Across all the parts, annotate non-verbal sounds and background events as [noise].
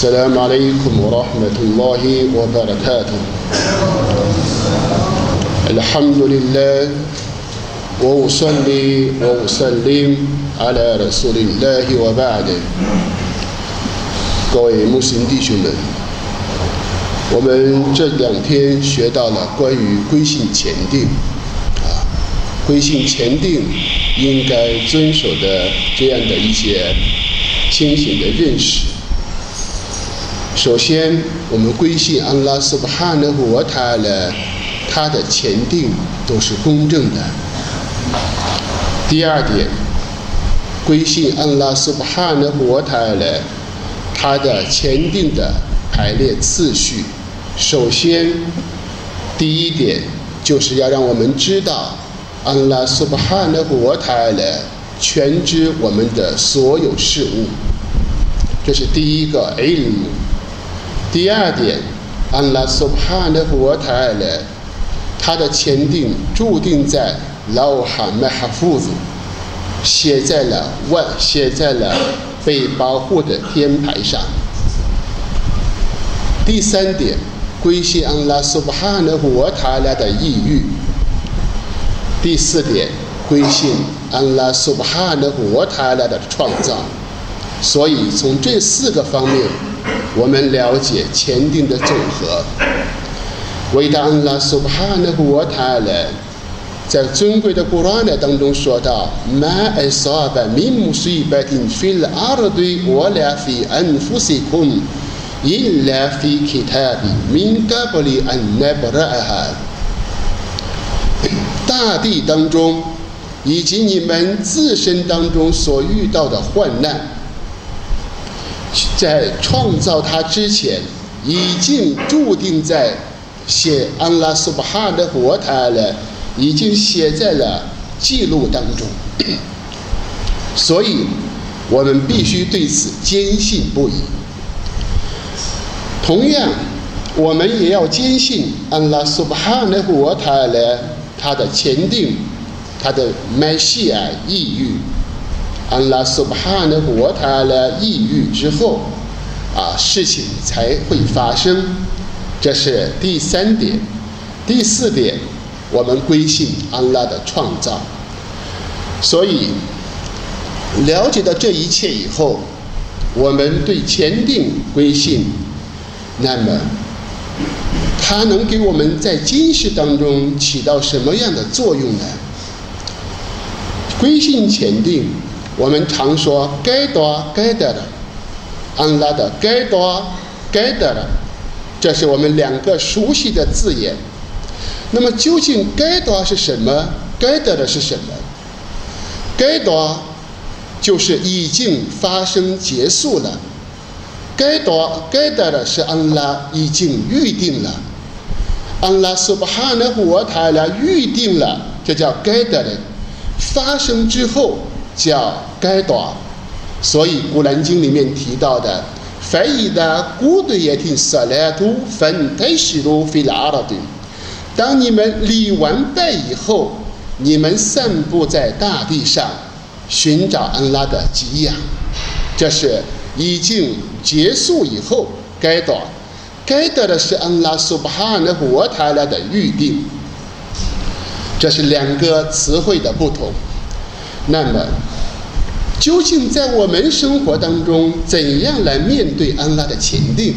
السلام عليكم ورحمة الله وبركاته الحمد لله وأصلي وأسلم على رسول الله وبعد 各位穆斯林弟兄们，我们这两天学到了关于归信前定啊，归信前定应该遵守的这样的一些清醒的认识。 首先，我们归信安拉苏巴哈纳胡瓦塔勒，他的前定都是公正的。第二点，归信安拉苏巴哈纳胡瓦塔勒，他的前定的排列次序。首先，第一点就是要让我们知道，安拉苏巴哈纳胡瓦塔勒全知我们的所有事物，这是第一个 ilm。第二点，安拉苏哈纳胡瓦塔勒，他的前定注定在老哈麦哈夫子，写在了万，写在了被保护的天牌上。第三点，归信安拉苏哈纳胡瓦塔勒的意欲。第四点，归信安拉苏哈纳胡瓦塔勒的创造。所以从这四个方面。我们了解前定的总和。伟大安拉苏巴哈纳胡瓦塔勒在尊贵的古兰当中说道：“Ma asaba min musibatin fil ardi wala fi anfusikum illa fi kitabi min qabli an nabra'aha。”大地当中以及你们自身当中所遇到的患难。在创造它之前，已经注定在写安拉苏巴哈的国塔了，已经写在了记录当中。[coughs] 所以，我们必须对此坚信不疑。同样，我们也要坚信安拉苏巴哈的国塔了，他的前定，他的麦西尔抑郁。安拉苏巴哈的国他的抑郁之后，啊，事情才会发生。这是第三点。第四点，我们归信安拉的创造。所以，了解到这一切以后，我们对前定归信，那么，它能给我们在今世当中起到什么样的作用呢？归信前定。我们常说该多该得的，安拉的该多该得的，这是我们两个熟悉的字眼。那么究竟该多是什么？该得的是什么？该多就是已经发生结束了。该多该得的是安拉已经预定了。安拉苏巴哈纳胡瓦塔拉预定了，这叫该得的，发生之后。叫该短，所以古兰经里面提到的，翻译的古对也听色来图分太西路费拉拉的。当你们礼完拜以后，你们散布在大地上，寻找安拉的给养，这是已经结束以后该短，该得的是安拉苏巴哈纳胡瓦塔拉的预定。这是两个词汇的不同。那么，究竟在我们生活当中，怎样来面对安拉的前定？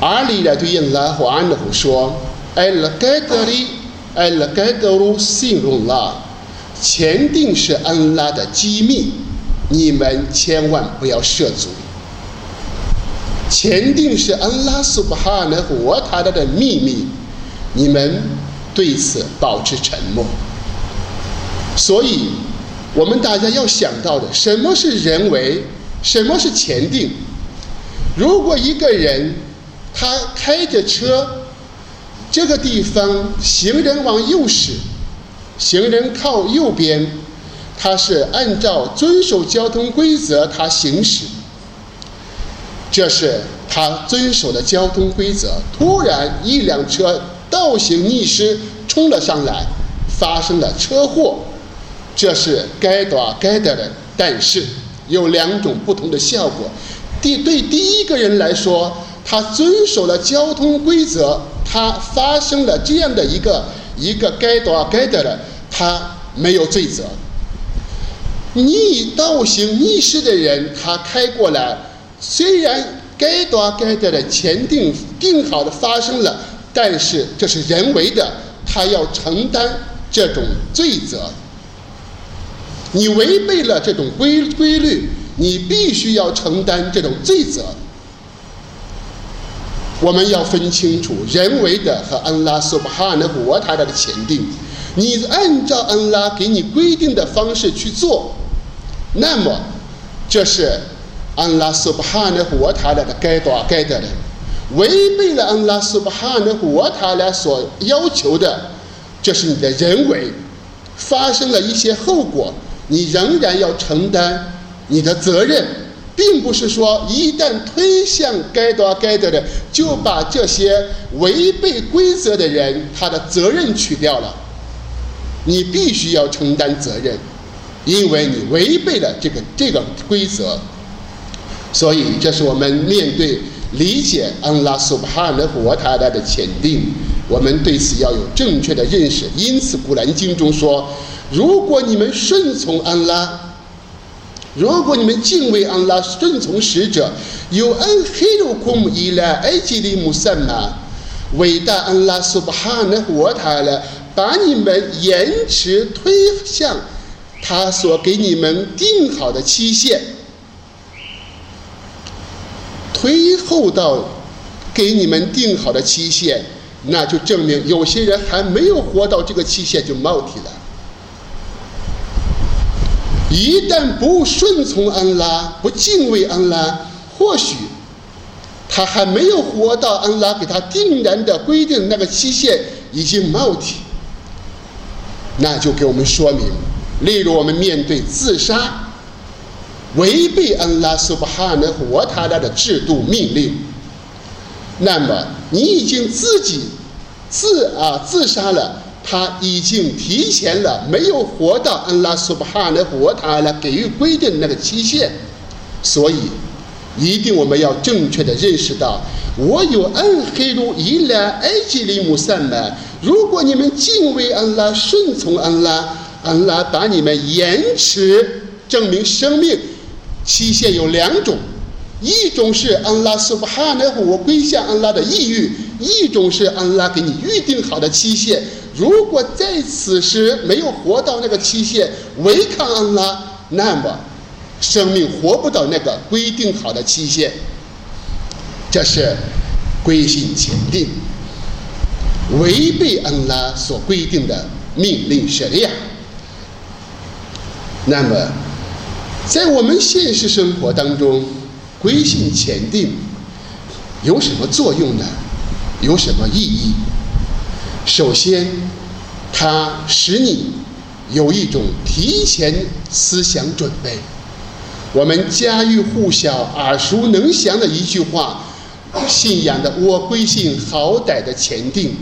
阿里来对安拉和安德虎说：“艾拉盖德里，艾拉盖德鲁信用拉，前定是安拉的机密，你们千万不要涉足。前定是安拉苏巴哈纳和我他的秘密，你们对此保持沉默。”所以，我们大家要想到的，什么是人为，什么是前定？如果一个人他开着车，这个地方行人往右驶，行人靠右边，他是按照遵守交通规则他行驶，这是他遵守的交通规则。突然一辆车倒行逆施冲了上来，发生了车祸。这是该多该得的，但是有两种不同的效果。第对第一个人来说，他遵守了交通规则，他发生了这样的一个一个该多该得的，他没有罪责。逆道行逆施的人，他开过来，虽然该多该得的前定定好的发生了，但是这是人为的，他要承担这种罪责。你违背了这种规规律，你必须要承担这种罪责。我们要分清楚人为的和安拉苏巴哈纳古他的前定。你按照安拉给你规定的方式去做，那么这是安拉苏巴哈纳古他的该多该得的。违背了安拉苏巴哈纳古他俩所要求的，这是你的人为，发生了一些后果。你仍然要承担你的责任，并不是说一旦推向该多该得的，就把这些违背规则的人他的责任取掉了。你必须要承担责任，因为你违背了这个这个规则。所以，这是我们面对理解安拉苏巴哈的国他的的前定，我们对此要有正确的认识。因此，《古兰经》中说。如果你们顺从安拉，如果你们敬畏安拉，顺从使者，有恩黑鲁库姆伊拉埃及里姆萨玛，伟大安拉苏巴哈纳活他了，把你们延迟推向他所给你们定好的期限，推后到给你们定好的期限，那就证明有些人还没有活到这个期限就冒体了。一旦不顺从安拉，不敬畏安拉，或许他还没有活到安拉给他定然的规定那个期限已经冒体，那就给我们说明，例如我们面对自杀，违背安拉苏巴哈纳活他拉的制度命令，那么你已经自己自啊自杀了。他已经提前了，没有活到安拉苏巴哈的活他了给予规定的那个期限，所以一定我们要正确的认识到，我有恩黑路伊莱埃及里姆散满。如果你们敬畏安拉，顺从安拉，安拉把你们延迟，证明生命期限有两种。一种是安拉苏巴哈的我归向安拉的意欲，一种是安拉给你预定好的期限。如果在此时没有活到那个期限，违抗安拉，那么生命活不到那个规定好的期限。这是归信前定，违背安拉所规定的命令舍利亚。那么，在我们现实生活当中，归信前定有什么作用呢？有什么意义？首先，它使你有一种提前思想准备。我们家喻户晓、耳熟能详的一句话：“信仰的我归信好歹的前定。”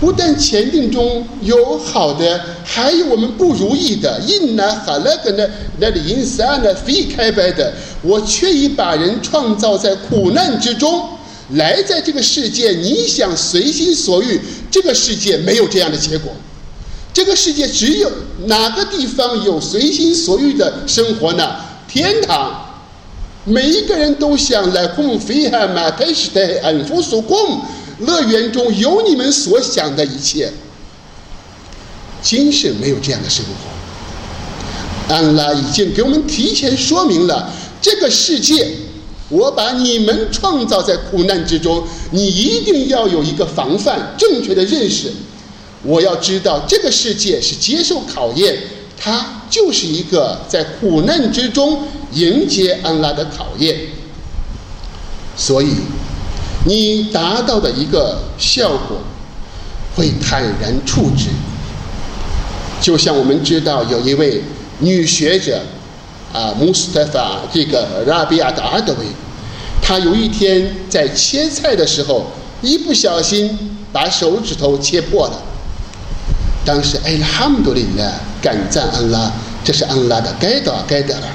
不但前定中有好的，还有我们不如意的。印那哈那个呢，那里因三呢非开白的，我却已把人创造在苦难之中。来在这个世界，你想随心所欲，这个世界没有这样的结果。这个世界只有哪个地方有随心所欲的生活呢？天堂。每一个人都想来空飞哈马开始的安福所供，乐园中有你们所想的一切。今世没有这样的生活。安拉已经给我们提前说明了这个世界。我把你们创造在苦难之中，你一定要有一个防范，正确的认识。我要知道这个世界是接受考验，它就是一个在苦难之中迎接安拉的考验。所以，你达到的一个效果，会坦然处之。就像我们知道有一位女学者。啊，穆斯塔法这个拉比亚的阿德维，他有一天在切菜的时候，一不小心把手指头切破了。当时哎，哈姆多里呢，感赞安拉，这是安拉的该得该得了。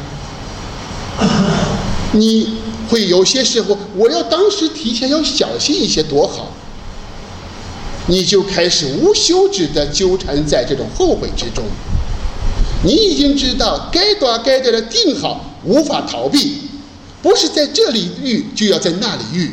你会有些时候，我要当时提前要小心一些多好。你就开始无休止的纠缠在这种后悔之中。你已经知道该断该断的定好，无法逃避，不是在这里遇就要在那里遇，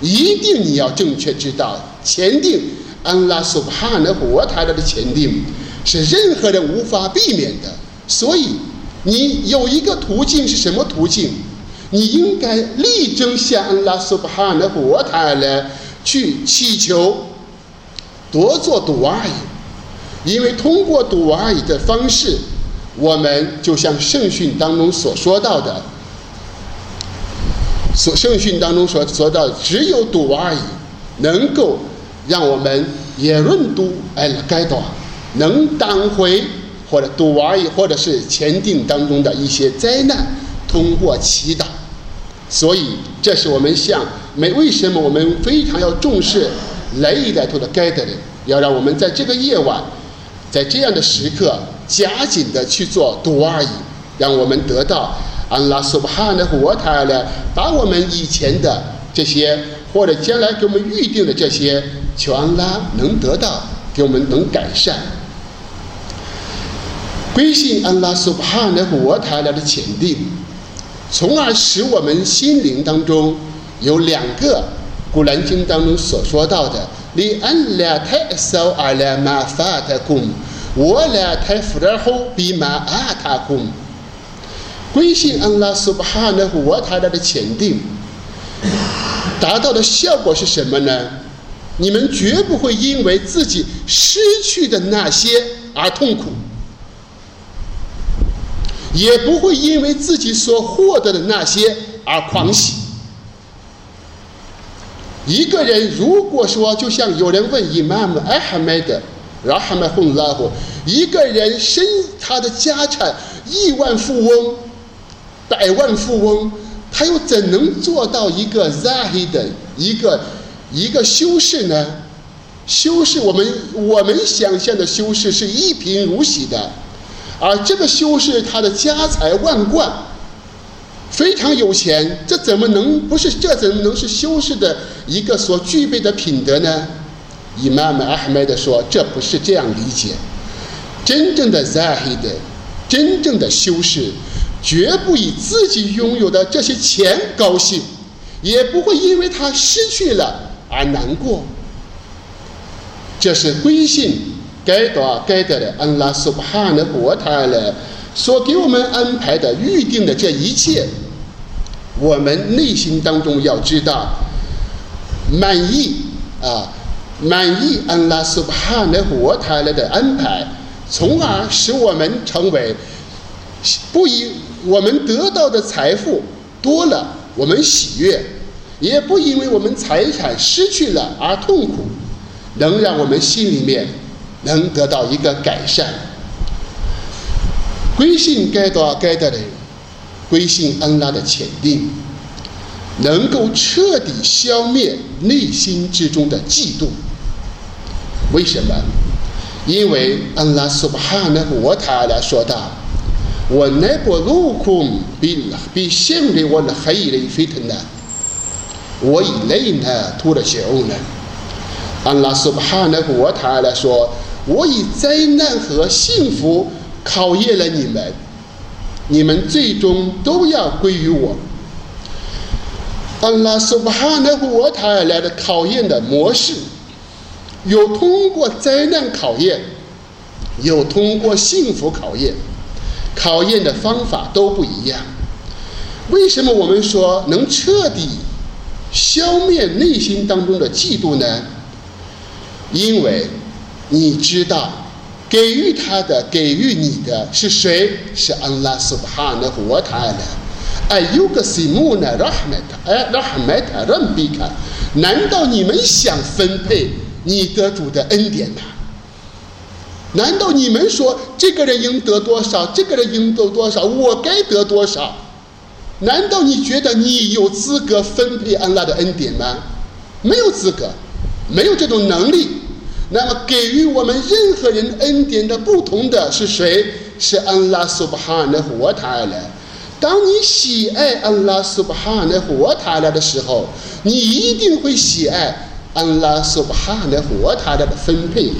一定你要正确知道前定，安拉苏哈的活他的前定是任何人无法避免的。所以你有一个途径是什么途径？你应该力争向安拉苏哈的活他来去祈求。多做读而已，因为通过读而已的方式，我们就像圣训当中所说到的，所圣训当中所说到，只有读而已，能够让我们也论读哎该多，能当回或者读而已，或者是前定当中的一些灾难，通过祈祷，所以这是我们向没为什么我们非常要重视。来一代头的该的人，要让我们在这个夜晚，在这样的时刻，加紧的去做多而已，让我们得到安拉苏巴汗的活他来把我们以前的这些或者将来给我们预定的这些，求安拉能得到，给我们能改善。归信安拉苏巴汗的活他来的前定，从而使我们心灵当中有两个。古兰经当中所说到的，你安拉太少阿拉玛法特贡，我拉太富尔后比玛阿塔贡。归信安拉苏巴哈的我他的前定，达到的效果是什么呢？你们绝不会因为自己失去的那些而痛苦，也不会因为自己所获得的那些而狂喜。一个人如果说，就像有人问伊玛目艾哈迈德，拉哈迈洪拉胡，一个人身他的家产亿万富翁、百万富翁，他又怎能做到一个 zahid 一个一个修士呢？修士，我们我们想象的修士是一贫如洗的，而这个修士他的家财万贯。非常有钱，这怎么能不是？这怎么能是修士的一个所具备的品德呢？伊玛目阿哈迈德说：“这不是这样理解。真正的 zahid，真正的修士，绝不以自己拥有的这些钱高兴，也不会因为他失去了而难过。这是归信该多该得的安拉苏巴哈的国泰了。”所给我们安排的、预定的这一切，我们内心当中要知道，满意啊，满意安拉苏巴哈的活泰来的安排，从而使我们成为不以我们得到的财富多了，我们喜悦；也不因为我们财产失去了而痛苦，能让我们心里面能得到一个改善。归信该多该的人，归信安拉的前定，能够彻底消灭内心之中的嫉妒。为什么？因为安拉苏巴哈呢？我他来说道：“我乃不路空比比心里我的黑里沸腾的，我以内呢吐了血呢。”安拉苏巴哈呢？我他来说：“我以灾难和幸福。”考验了你们，你们最终都要归于我。安拉苏巴哈纳胡沃塔来的考验的模式，有通过灾难考验，有通过幸福考验，考验的方法都不一样。为什么我们说能彻底消灭内心当中的嫉妒呢？因为你知道。给予他的，给予你的是谁？是安拉苏巴哈的活他的。哎，有个西木呢，拉哈麦特，哎，拉哈麦特，让比卡。难道你们想分配你得主的恩典吗？难道你们说这个人应得多少，这个人应得多少，我该得多少？难道你觉得你有资格分配安拉的恩典吗？没有资格，没有这种能力。那么，给予我们任何人恩典的不同的是谁？是安拉苏巴哈的活塔来。当你喜爱安拉苏巴哈的活塔拉的时候，你一定会喜爱安拉苏巴哈的活塔拉的分配和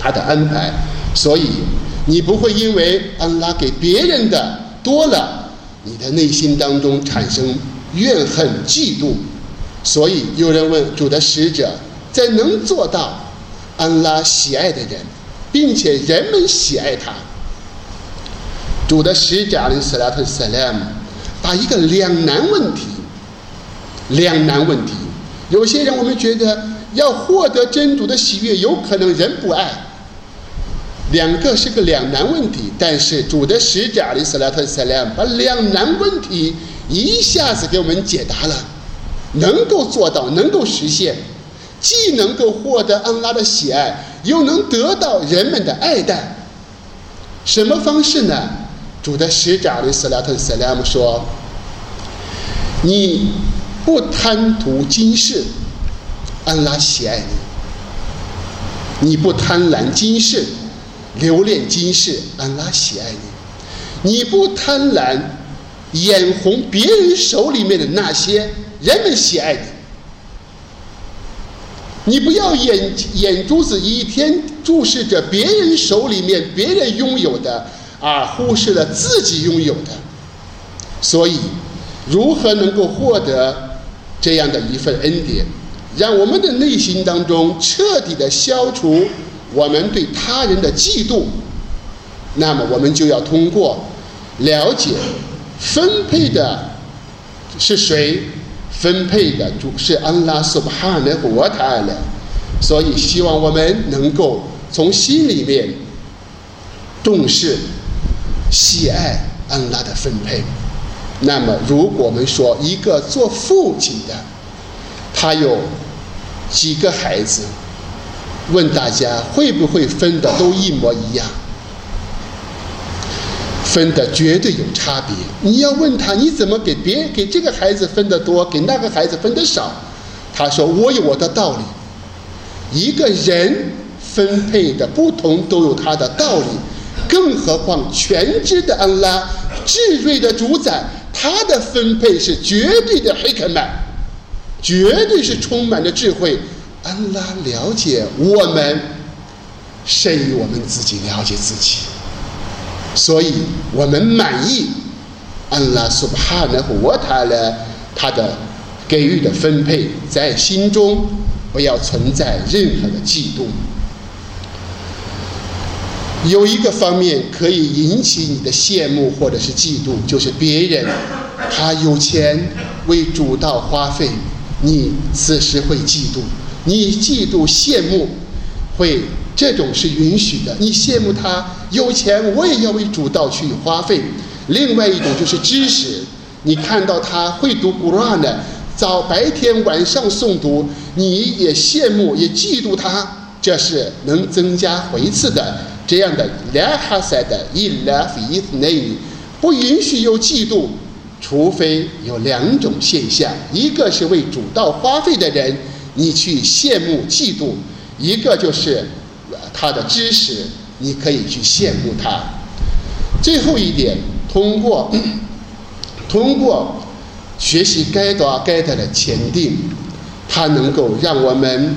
他的安排。所以，你不会因为安拉给别人的多了，你的内心当中产生怨恨、嫉妒。所以，有人问主的使者，在能做到安拉喜爱的人，并且人们喜爱他。主的使者的斯拉特斯拉姆，把一个两难问题，两难问题，有些人我们觉得要获得真主的喜悦，有可能人不爱，两个是个两难问题，但是主的使者的斯拉特斯拉姆把两难问题一下子给我们解答了，能够做到，能够实现，既能够获得安拉的喜爱，又能得到人们的爱戴，什么方式呢？主的使者的斯拉特斯莱姆说：“你不贪图今世，安拉喜爱你；你不贪婪今世，留恋今世，安拉喜爱你；你不贪婪眼红别人手里面的那些，人们喜爱你；你不要眼眼珠子一天注视着别人手里面别人拥有的。”而忽视了自己拥有的，所以，如何能够获得这样的一份恩典，让我们的内心当中彻底的消除我们对他人的嫉妒？那么，我们就要通过了解分配的是谁，分配的主是安拉苏巴哈的国塔尔。所以，希望我们能够从心里面重视。喜爱安拉的分配，那么如果我们说一个做父亲的，他有几个孩子，问大家会不会分的都一模一样？分的绝对有差别。你要问他你怎么给别人给这个孩子分的多，给那个孩子分的少？他说我有我的道理。一个人分配的不同都有他的道理。更何况全知的安拉，智慧的主宰，他的分配是绝对的黑肯曼，绝对是充满着智慧。安拉了解我们，胜于我们自己了解自己，所以我们满意安拉苏巴纳和沃塔勒他的给予的分配，在心中不要存在任何的嫉妒。有一个方面可以引起你的羡慕或者是嫉妒，就是别人他有钱为主道花费，你此时会嫉妒，你嫉妒羡慕，会这种是允许的。你羡慕他有钱，我也要为主道去花费。另外一种就是知识，你看到他会读古兰的，早白天晚上诵读，你也羡慕也嫉妒他，这是能增加回赐的。这样的两哈塞的一两非内，不允许有嫉妒，除非有两种现象：一个是为主道花费的人，你去羡慕嫉妒；一个就是他的知识，你可以去羡慕他。最后一点，通过 [clears throat] 通过学习该多该得的前定，它能够让我们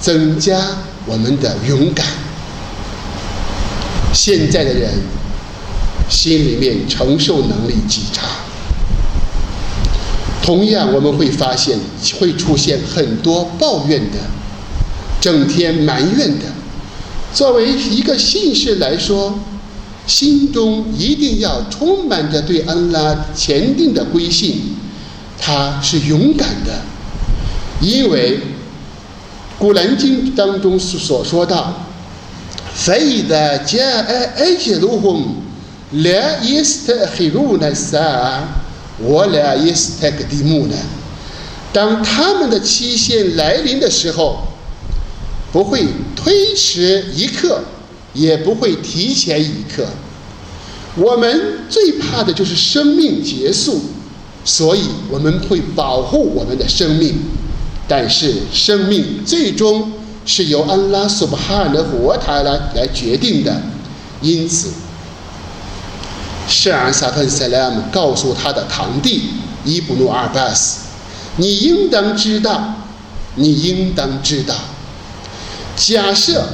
增加我们的勇敢。现在的人心里面承受能力极差，同样我们会发现会出现很多抱怨的，整天埋怨的。作为一个信士来说，心中一定要充满着对安拉前定的归信，他是勇敢的，因为古兰经当中所说到。فإذا جاء أجلهم لا يستأخرون الساعة ولا يستقدمون 当他们的期限来临的时候， 不会推迟一刻，也不会提前一刻。我们最怕的就是生命结束，所以我们会保护我们的生命。但是生命最终。是由安拉苏巴哈的活塔来来决定的，因此，圣安萨特塞莱姆告诉他的堂弟伊布努阿巴斯：“你应当知道，你应当知道，假设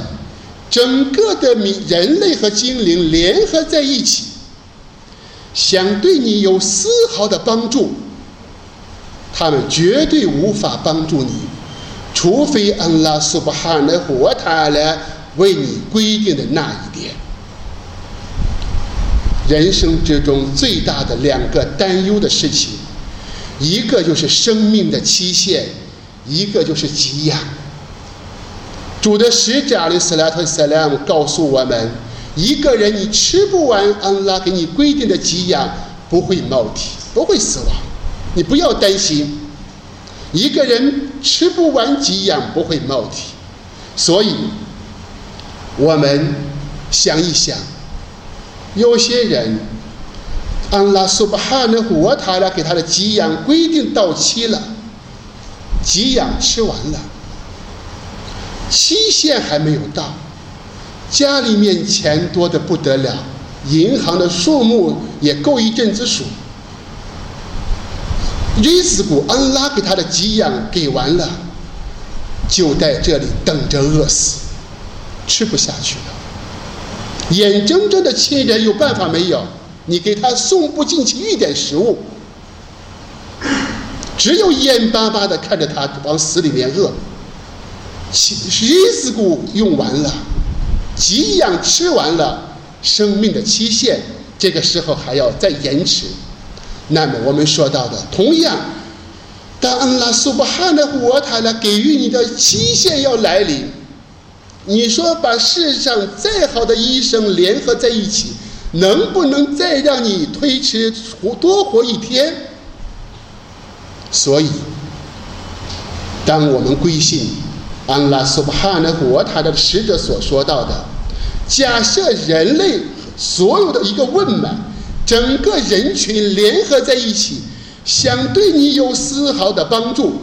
整个的人类和精灵联合在一起，想对你有丝毫的帮助，他们绝对无法帮助你，除非安拉苏巴哈的活他来为你规定的那一点。”人生之中最大的两个担忧的事情，一个就是生命的期限，一个就是给养。主的使者阿里斯拉特斯莱姆告诉我们：一个人你吃不完安拉给你规定的给养，不会冒体，不会死亡，你不要担心。一个人吃不完给养不会冒体，所以，我们想一想。有些人，安拉苏巴哈的活塔拉给他的给养规定到期了，给养吃完了，期限还没有到，家里面钱多的不得了，银行的数目也够一阵子数。日子古安拉给他的给养给完了，就在这里等着饿死，吃不下去了。眼睁睁的亲人有办法没有？你给他送不进去一点食物，只有眼巴巴的看着他往死里面饿。日子谷用完了，给养吃完了，生命的期限这个时候还要再延迟。那么我们说到的，同样，当安拉苏巴汗的活塔来给予你的期限要来临。你说把世上再好的医生联合在一起，能不能再让你推迟活多活一天？所以，当我们归信安拉苏巴哈的国他的使者所说到的，假设人类所有的一个问满，整个人群联合在一起，想对你有丝毫的帮助。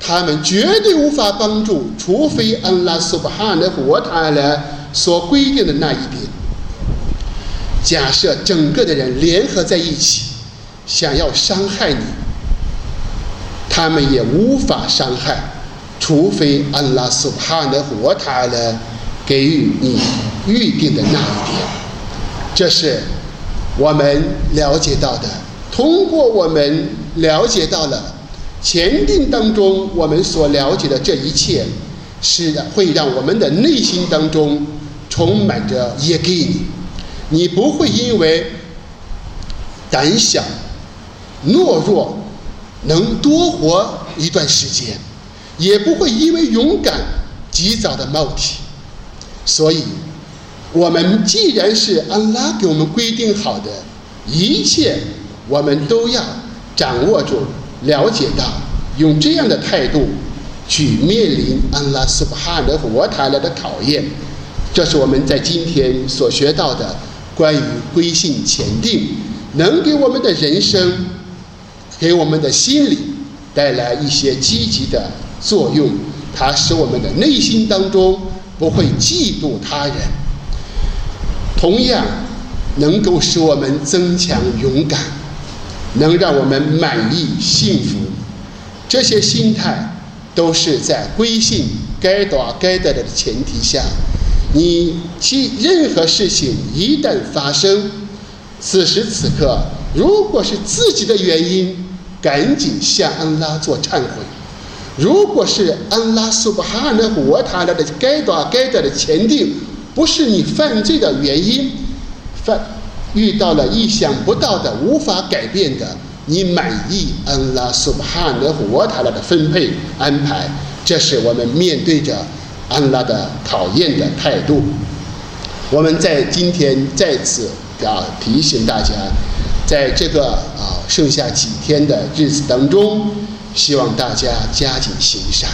他们绝对无法帮助，除非安拉苏巴哈的国他来所规定的那一点。假设整个的人联合在一起，想要伤害你，他们也无法伤害，除非安拉苏巴哈的活他来给予你预定的那一点。这是我们了解到的。通过我们了解到了。前定当中，我们所了解的这一切，是会让我们的内心当中充满着耶给你不会因为胆小、懦弱能多活一段时间，也不会因为勇敢及早的冒体。所以，我们既然是安拉给我们规定好的一切，我们都要掌握住。了解到，用这样的态度去面临安拉苏巴哈的活塔来的考验，这是我们在今天所学到的关于归信前定，能给我们的人生，给我们的心理带来一些积极的作用。它使我们的内心当中不会嫉妒他人，同样能够使我们增强勇敢。能让我们满意幸福，这些心态都是在归信该打该得的前提下。你其任何事情一旦发生，此时此刻，如果是自己的原因，赶紧向安拉做忏悔；如果是安拉苏巴哈的活他的该得该得的前定，不是你犯罪的原因，犯。遇到了意想不到的、无法改变的，你满意安拉苏巴哈的活塔拉的分配安排，这是我们面对着安拉的考验的态度。我们在今天再次要提醒大家，在这个啊剩下几天的日子当中，希望大家加紧行善。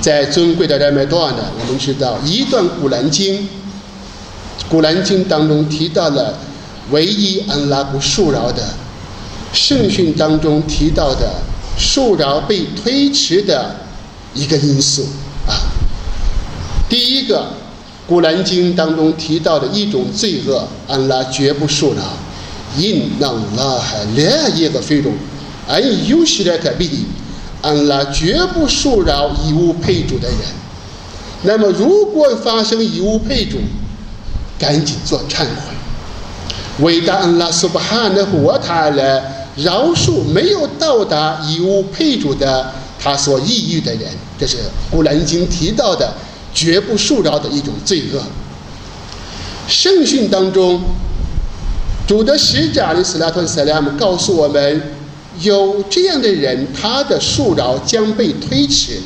在尊贵的热麦多呢，我们知道一段古兰经，古兰经当中提到了。唯一安拉不恕饶的圣训当中提到的恕饶被推迟的一个因素啊，第一个，古兰经当中提到的一种罪恶，安拉绝不恕饶，因那拉还来一个非中，俺有时来特别的，俺拉绝不受饶义务配主的人。那么，如果发生义务配主，赶紧做忏悔，伟大安拉苏巴哈的活他来饶恕没有到达义务配主的他所抑郁的人。这是古兰经提到的绝不受饶的一种罪恶。圣训当中，主的使者的斯拉特塞拉姆告诉我们，有这样的人，他的受饶将被推迟。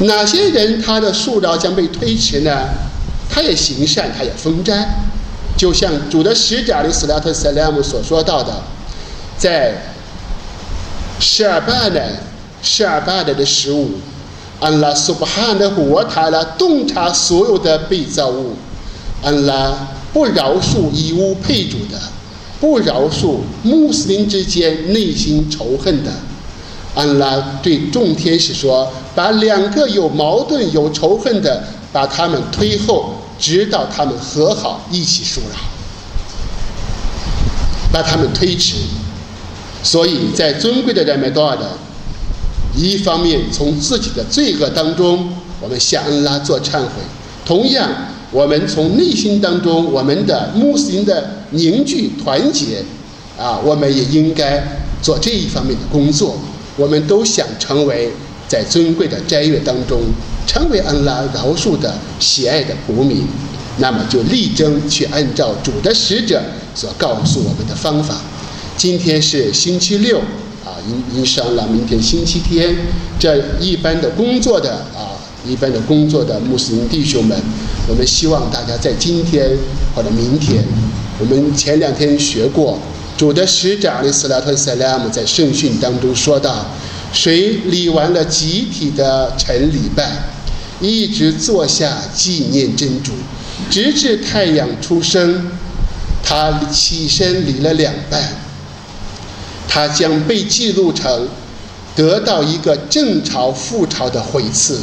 哪些人他的受饶将被推迟呢？他也行善，他也封斋，就像主的使者的斯拉特塞拉姆所说到的，在十二半的十二半的的十五。安拉苏巴哈的活塔拉洞察所有的被造物，安拉不饶恕以物配主的，不饶恕穆斯林之间内心仇恨的。安拉对众天使说：“把两个有矛盾、有仇恨的，把他们推后，直到他们和好，一起受饶，把他们推迟。”所以在尊贵的人们多少的。一方面从自己的罪恶当中，我们向安拉做忏悔；同样，我们从内心当中，我们的穆斯林的凝聚团结，啊，我们也应该做这一方面的工作。我们都想成为在尊贵的斋月当中，成为恩拉饶恕的喜爱的国民，那么就力争去按照主的使者所告诉我们的方法。今天是星期六。啊因因上了，明天星期天，这一般的工作的啊，一般的工作的穆斯林弟兄们，我们希望大家在今天或者明天，我们前两天学过主的使者阿里斯拉特塞拉姆在圣训当中说到，谁礼完了集体的晨礼拜，一直坐下纪念真主，直至太阳出生，他起身礼了两拜。他将被记录成得到一个正朝副朝的回赐，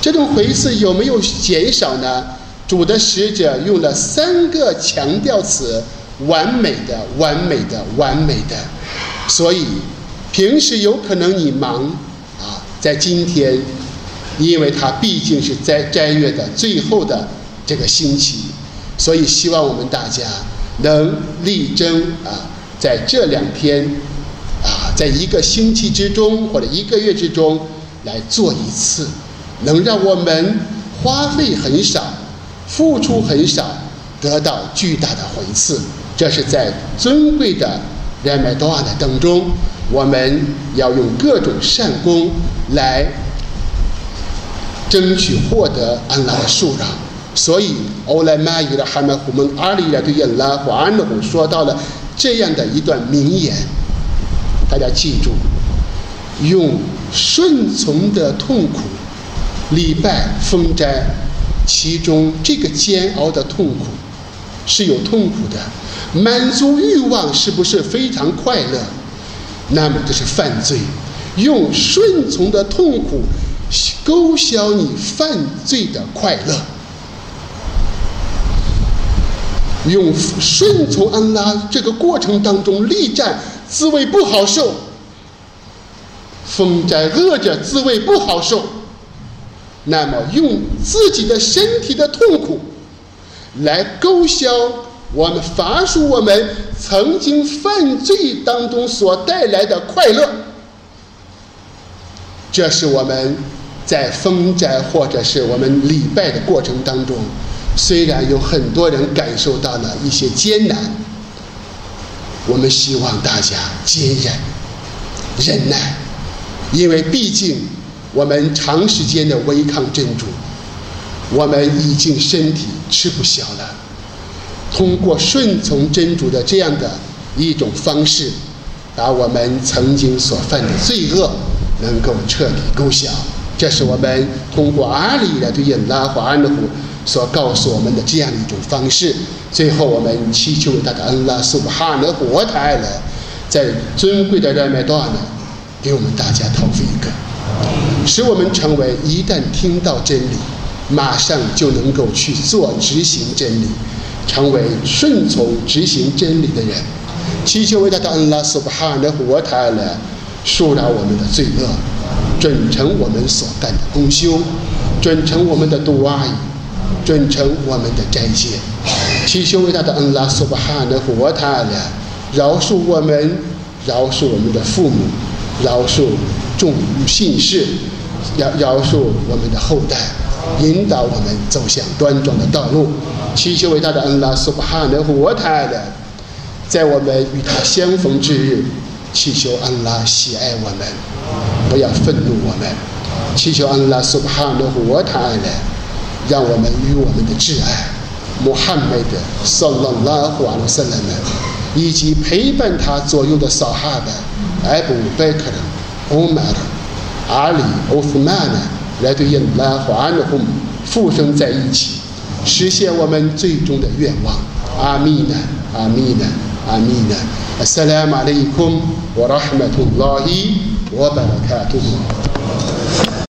这种回赐有没有减少呢？主的使者用了三个强调词：完美的、完美的、完美的。所以，平时有可能你忙啊，在今天，因为他毕竟是在斋月的最后的这个星期，所以希望我们大家能力争啊。在这两天，啊，在一个星期之中或者一个月之中来做一次，能让我们花费很少、付出很少，得到巨大的回赐。这是在尊贵的人麦多瓦的当中，我们要用各种善功来争取获得安拉的恕让。所以，欧莱玛与的哈麦胡们阿里来对安拉和安拉胡说到了。这样的一段名言，大家记住：用顺从的痛苦礼拜封斋，其中这个煎熬的痛苦是有痛苦的。满足欲望是不是非常快乐？那么这是犯罪。用顺从的痛苦勾销你犯罪的快乐。用顺从安拉这个过程当中力战，滋味不好受；风斋饿着，滋味不好受。那么用自己的身体的痛苦来勾销我们罚赎我们曾经犯罪当中所带来的快乐，这是我们在封斋或者是我们礼拜的过程当中。虽然有很多人感受到了一些艰难，我们希望大家坚忍、忍耐，因为毕竟我们长时间的违抗真主，我们已经身体吃不消了。通过顺从真主的这样的一种方式，把我们曾经所犯的罪恶能够彻底勾销。这是我们通过阿里来对印拉和安德虎。所告诉我们的这样一种方式，最后我们祈求他的恩拉苏哈德国泰呢，在尊贵的热麦多呢，给我们大家投付一个，使我们成为一旦听到真理，马上就能够去做执行真理，成为顺从执行真理的人。祈求伟大的安拉苏巴哈的活塔来恕饶我们的罪恶，准成我们所干的功修，准成我们的度阿伊，准成我们的斋戒。祈求伟大的安拉苏巴哈的活塔来饶恕我们，饶恕我们的父母，饶恕众信士，饶饶恕我们的后代，引导我们走向端庄的道路。祈求伟大的安拉苏巴哈的活塔来。在我们与他相逢之日，祈求安拉喜爱我们，不要愤怒我们。祈求安拉苏巴哈的活塔来，让我们与我们的挚爱穆罕默德（萨拉拉胡阿鲁萨拉们）以及陪伴他左右的萨哈的艾布·贝克的欧麦尔、阿里·奥斯曼呢，来对伊斯兰和安拉同附身在一起，实现我们最终的愿望。阿米娜，阿米娜，阿米娜。السلام عليكم ورحمة الله وبركاته